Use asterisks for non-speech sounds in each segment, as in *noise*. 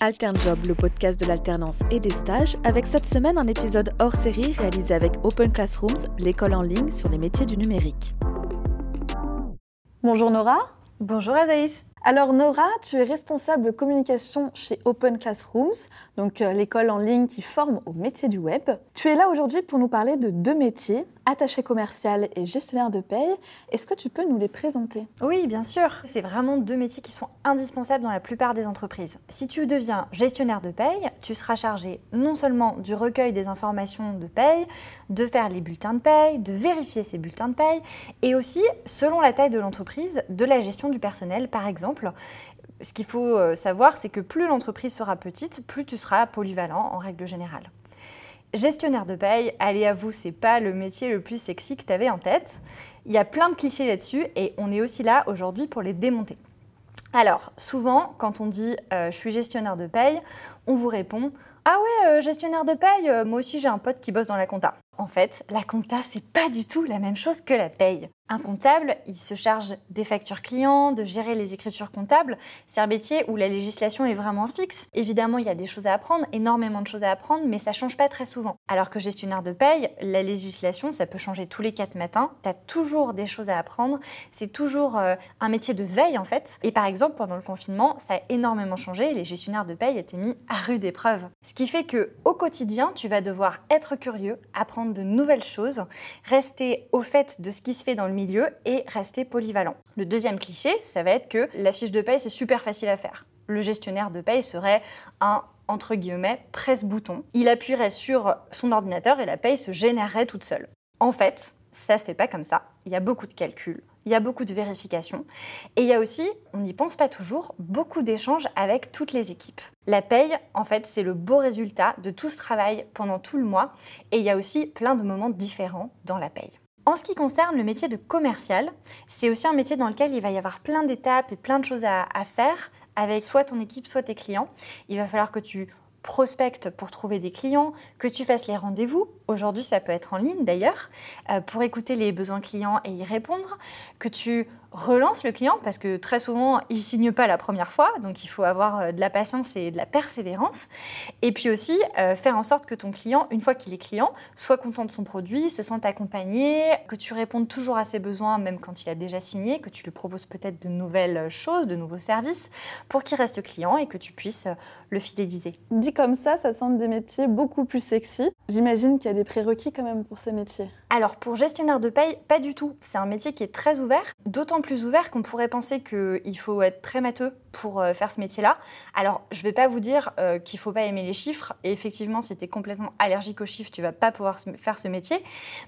AlternJob, le podcast de l'alternance et des stages, avec cette semaine un épisode hors série réalisé avec Open Classrooms, l'école en ligne sur les métiers du numérique. Bonjour Nora. Bonjour Adaïs. Alors Nora, tu es responsable communication chez Open Classrooms, donc euh, l'école en ligne qui forme au métier du web. Tu es là aujourd'hui pour nous parler de deux métiers, attaché commercial et gestionnaire de paye. Est-ce que tu peux nous les présenter? Oui, bien sûr. C'est vraiment deux métiers qui sont indispensables dans la plupart des entreprises. Si tu deviens gestionnaire de paye, tu seras chargé non seulement du recueil des informations de paye, de faire les bulletins de paye, de vérifier ces bulletins de paye, et aussi, selon la taille de l'entreprise, de la gestion du personnel, par exemple. Ce qu'il faut euh, savoir, c'est que plus l'entreprise sera petite, plus tu seras polyvalent en règle générale. Gestionnaire de paye, allez à vous, c'est pas le métier le plus sexy que tu avais en tête. Il y a plein de clichés là-dessus et on est aussi là aujourd'hui pour les démonter. Alors, souvent, quand on dit euh, je suis gestionnaire de paye, on vous répond Ah ouais, euh, gestionnaire de paye, euh, moi aussi j'ai un pote qui bosse dans la compta. En fait, la compta, c'est pas du tout la même chose que la paye. Un comptable, il se charge des factures clients, de gérer les écritures comptables. C'est un métier où la législation est vraiment fixe. Évidemment, il y a des choses à apprendre, énormément de choses à apprendre, mais ça change pas très souvent. Alors que gestionnaire de paye, la législation, ça peut changer tous les quatre matins. Tu as toujours des choses à apprendre. C'est toujours euh, un métier de veille, en fait. Et par exemple, pendant le confinement, ça a énormément changé. Les gestionnaires de paye étaient mis à rude épreuve. Ce qui fait que au quotidien, tu vas devoir être curieux, apprendre de nouvelles choses, rester au fait de ce qui se fait dans le milieu et rester polyvalent. Le deuxième cliché, ça va être que la fiche de paye, c'est super facile à faire. Le gestionnaire de paye serait un entre guillemets presse-bouton. Il appuierait sur son ordinateur et la paye se générerait toute seule. En fait, ça se fait pas comme ça. Il y a beaucoup de calculs, il y a beaucoup de vérifications et il y a aussi, on n'y pense pas toujours, beaucoup d'échanges avec toutes les équipes. La paye, en fait, c'est le beau résultat de tout ce travail pendant tout le mois et il y a aussi plein de moments différents dans la paye. En ce qui concerne le métier de commercial, c'est aussi un métier dans lequel il va y avoir plein d'étapes et plein de choses à, faire avec soit ton équipe, soit tes clients. Il va falloir que tu prospectes pour trouver des clients, que tu fasses les rendez-vous. Aujourd'hui, ça peut être en ligne d'ailleurs, euh, pour écouter les besoins clients et y répondre, que tu relance le client parce que très souvent, il signe pas la première fois, donc il faut avoir euh, de la patience et de la persévérance. Et puis aussi, euh, faire en sorte que ton client, une fois qu'il est client, soit content de son produit, se sente accompagné, que tu répondes toujours à ses besoins, même quand il a déjà signé, que tu lui proposes peut-être de nouvelles choses, de nouveaux services, pour qu'il reste client et que tu puisses le fidéliser. Dit comme ça, ça semble des métiers beaucoup plus sexy. J'imagine qu'il y a prérequis quand même pour ces métiers? Alors pour gestionnaire de paye, pas du tout. C'est un métier qui est très ouvert, d'autant plus ouvert qu'on pourrait penser qu'il faut être très matheux pour euh, faire ce métier-là. Alors, je ne vais pas vous dire euh, qu'il ne faut pas aimer les chiffres. Et effectivement, si tu es complètement allergique aux chiffres, tu vas pas pouvoir faire ce métier.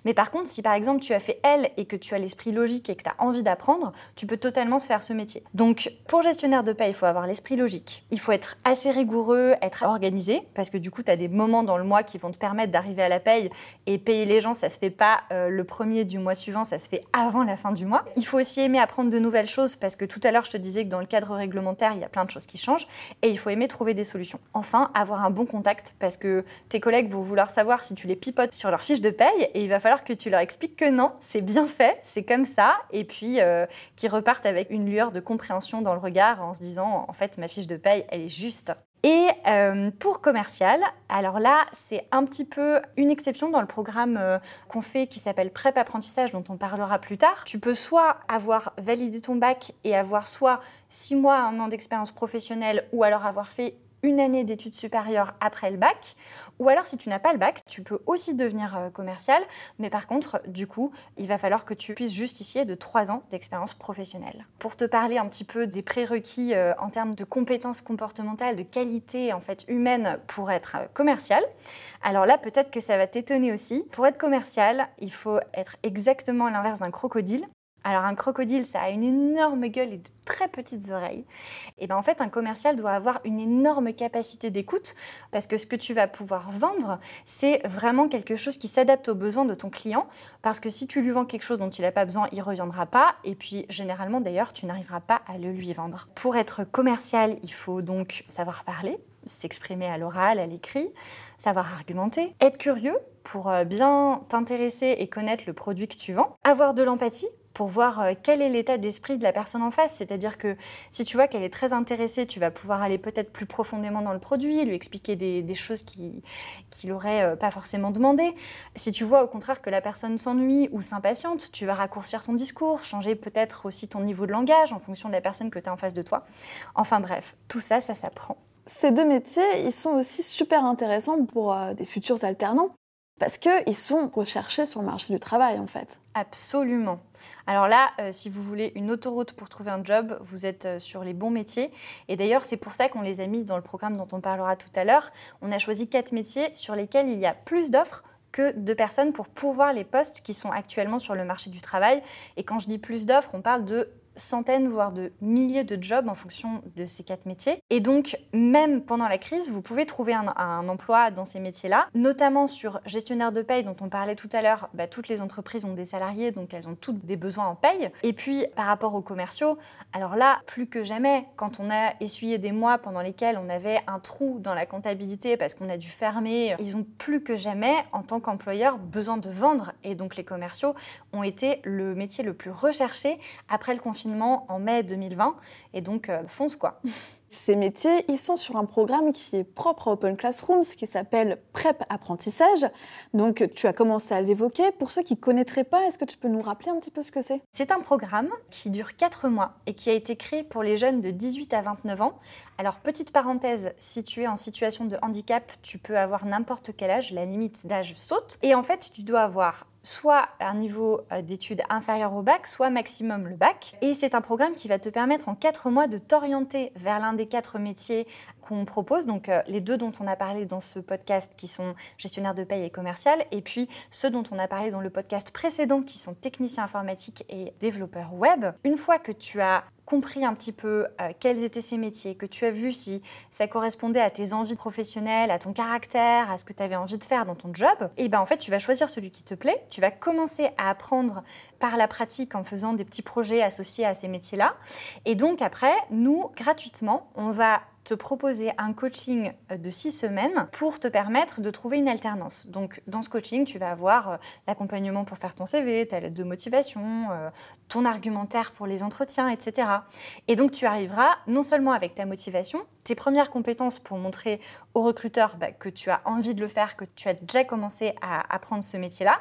Mais par contre, si par exemple tu as fait L et que tu as l'esprit logique et que tu as envie d'apprendre, tu peux totalement se faire ce métier. Donc, pour gestionnaire de paye, il faut avoir l'esprit logique. Il faut être assez rigoureux, être organisé, parce que du coup, tu as des moments dans le mois qui vont te permettre d'arriver à la paye et payer les gens, ça se fait pas euh, le premier du mois suivant, ça se fait avant la fin du mois. Il faut aussi aimer apprendre de nouvelles choses parce que tout à l'heure, je te disais que dans le cadre réglementaire, il y a plein de choses qui changent et il faut aimer trouver des solutions. Enfin, avoir un bon contact parce que tes collègues vont vouloir savoir si tu les pipotes sur leur fiche de paye et il va falloir que tu leur expliques que non, c'est bien fait, c'est comme ça et puis euh, qu'ils repartent avec une lueur de compréhension dans le regard en se disant en fait ma fiche de paye elle est juste. Et euh, pour commercial, alors là, c'est un petit peu une exception dans le programme euh, qu'on fait qui s'appelle PrEP Apprentissage, dont on parlera plus tard. Tu peux soit avoir validé ton bac et avoir soit six mois, un an d'expérience professionnelle, ou alors avoir fait une année d'études supérieures après le bac. Ou alors, si tu n'as pas le bac, tu peux aussi devenir euh, commercial. Mais par contre, du coup, il va falloir que tu puisses justifier de trois ans d'expérience professionnelle. Pour te parler un petit peu des prérequis euh, en termes de compétences comportementales, de qualité en fait humaine pour être euh, commercial, alors là, peut-être que ça va t'étonner aussi. Pour être commercial, il faut être exactement l'inverse d'un crocodile. Alors un crocodile, ça a une énorme gueule et de très petites oreilles. Et bien en fait, un commercial doit avoir une énorme capacité d'écoute parce que ce que tu vas pouvoir vendre, c'est vraiment quelque chose qui s'adapte aux besoins de ton client. Parce que si tu lui vends quelque chose dont il n'a pas besoin, il reviendra pas. Et puis généralement d'ailleurs, tu n'arriveras pas à le lui vendre. Pour être commercial, il faut donc savoir parler, s'exprimer à l'oral, à l'écrit, savoir argumenter, être curieux pour euh, bien t'intéresser et connaître le produit que tu vends, avoir de l'empathie pour voir euh, quel est l'état d'esprit de la personne en face. C'est-à-dire que si tu vois qu'elle est très intéressée, tu vas pouvoir aller peut-être plus profondément dans le produit, lui expliquer des, choses qu'il n'aurait euh, pas forcément demandé. Si tu vois au contraire que la personne s'ennuie ou s'impatiente, tu vas raccourcir ton discours, changer peut-être aussi ton niveau de langage en fonction de la personne que tu as en face de toi. Enfin bref, tout ça, ça s'apprend. Ces deux métiers, ils sont aussi super intéressants pour euh, des futurs alternants parce qu'ils sont recherchés sur le marché du travail en fait. Absolument. Alors là, euh, si vous voulez une autoroute pour trouver un job, vous êtes euh, sur les bons métiers. Et d'ailleurs, c'est pour ça qu'on les a mis dans le programme dont on parlera tout à l'heure. On a choisi quatre métiers sur lesquels il y a plus d'offres que de personnes pour pourvoir les postes qui sont actuellement sur le marché du travail. Et quand je dis plus d'offres, on parle de centaines, voire de milliers de jobs en fonction de ces quatre métiers. Et donc, même pendant la crise, vous pouvez trouver un, emploi dans ces métiers-là, notamment sur gestionnaire de paye dont on parlait tout à l'heure. Bah, toutes les entreprises ont des salariés, donc elles ont toutes des besoins en paye. Et puis, par rapport aux commerciaux, alors là, plus que jamais, quand on a essuyé des mois pendant lesquels on avait un trou dans la comptabilité parce qu'on a dû fermer, ils ont plus que jamais, en tant qu'employeur, besoin de vendre. Et donc, les commerciaux ont été le métier le plus recherché après le confinement en mai 2020. Et donc, euh, fonce quoi. *laughs* Ces métiers, ils sont sur un programme qui est propre à Open Classrooms, qui s'appelle PrEP Apprentissage. Donc, tu as commencé à l'évoquer. Pour ceux qui ne connaîtraient pas, est-ce que tu peux nous rappeler un petit peu ce que c'est? C'est un programme qui dure 4 mois et qui a été créé pour les jeunes de 18 à 29 ans. Alors, petite parenthèse, si tu es en situation de handicap, tu peux avoir n'importe quel âge, la limite d'âge saute. Et en fait, tu dois avoir soit un niveau euh, d'études inférieur au bac, soit maximum le bac. Et c'est un programme qui va te permettre en quatre mois de t'orienter vers l'un des quatre métiers qu'on propose. Donc euh, les deux dont on a parlé dans ce podcast qui sont gestionnaire de paye et commercial, et puis ceux dont on a parlé dans le podcast précédent qui sont techniciens informatiques et développeurs web. Une fois que tu as compris un petit peu euh, quels étaient ces métiers, que tu as vu si ça correspondait à tes envies professionnelles, à ton caractère, à ce que tu avais envie de faire dans ton job, et ben en fait tu vas choisir celui qui te plaît, tu vas commencer à apprendre par la pratique en faisant des petits projets associés à ces métiers-là. Et donc après, nous, gratuitement, on va te proposer un coaching euh, de six semaines pour te permettre de trouver une alternance. Donc, dans ce coaching, tu vas avoir euh, l'accompagnement pour faire ton CV, ta lettre de motivation, euh, ton argumentaire pour les entretiens, etc. Et donc, tu arriveras non seulement avec ta motivation, tes premières compétences pour montrer aux recruteurs bah, que tu as envie de le faire, que tu as déjà commencé à apprendre ce métier-là.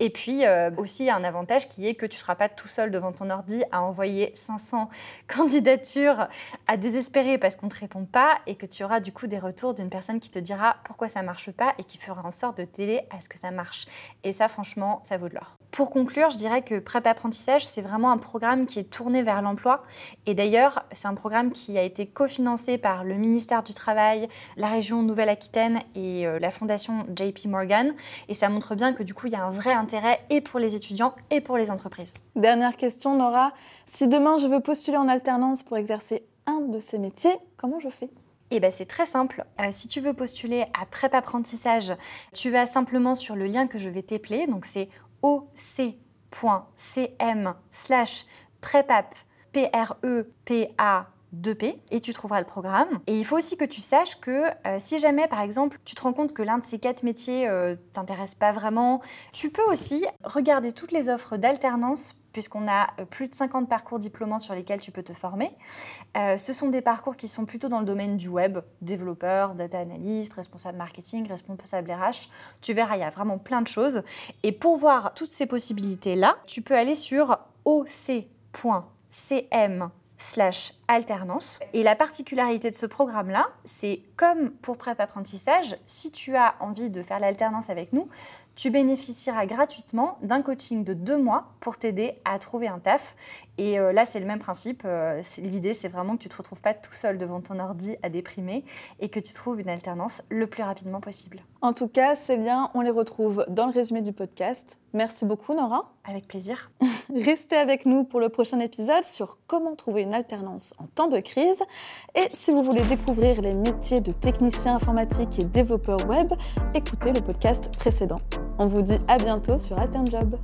Et puis euh, aussi un avantage qui est que tu ne seras pas tout seul devant ton ordi à envoyer 500 *laughs* candidatures à désespérer parce qu'on ne te répond pas et que tu auras du coup des retours d'une personne qui te dira pourquoi ça marche pas et qui fera en sorte de t'aider à ce que ça marche. Et ça franchement, ça vaut de l'or. Pour conclure, je dirais que Prep Apprentissage, c'est vraiment un programme qui est tourné vers l'emploi. Et d'ailleurs, c'est un programme qui a été cofinancé par le ministère du Travail, la région Nouvelle-Aquitaine et euh, la fondation JP Morgan. Et ça montre bien que du coup, il y a un vrai intérêt et pour les étudiants et pour les entreprises. Dernière question, Nora. Si demain je veux postuler en alternance pour exercer un de ces métiers, comment je fais? Eh ben, c'est très simple. Euh, si tu veux postuler à Prep Apprentissage, tu vas simplement sur le lien que je vais t'épeler. Donc c'est oc.cm slash prepap, P-R-E-P-A 2P et tu trouveras le programme. Et il faut aussi que tu saches que euh, si jamais, par exemple, tu te rends compte que l'un de ces quatre métiers euh, t'intéresse pas vraiment, tu peux aussi regarder toutes les offres d'alternance puisqu'on a euh, plus de 50 parcours diplômants sur lesquels tu peux te former. ce sont des parcours qui sont plutôt dans le domaine du web, développeur, data analyst, responsable marketing, responsable RH. Tu verras, il y a vraiment plein de choses. Et pour voir toutes ces possibilités-là, tu peux aller sur oc.cm slash alternance. Et la particularité de ce programme-là, c'est comme pour Prep Apprentissage, si tu as envie de faire l'alternance avec nous, tu bénéficieras gratuitement d'un coaching de deux mois pour t'aider à trouver un taf. Et euh, là, c'est le même principe. Euh, l'idée, c'est vraiment que tu ne te retrouves pas tout seul devant ton ordi à déprimer et que tu trouves une alternance le plus rapidement possible. En tout cas, ces liens, on les retrouve dans le résumé du podcast. Merci beaucoup, Nora. Avec plaisir. *laughs* Restez avec nous pour le prochain épisode sur comment trouver une alternance en temps de crise. Et si vous voulez découvrir les métiers de technicien informatique et développeur web, écoutez le podcast précédent. On vous dit à bientôt sur Alternjob.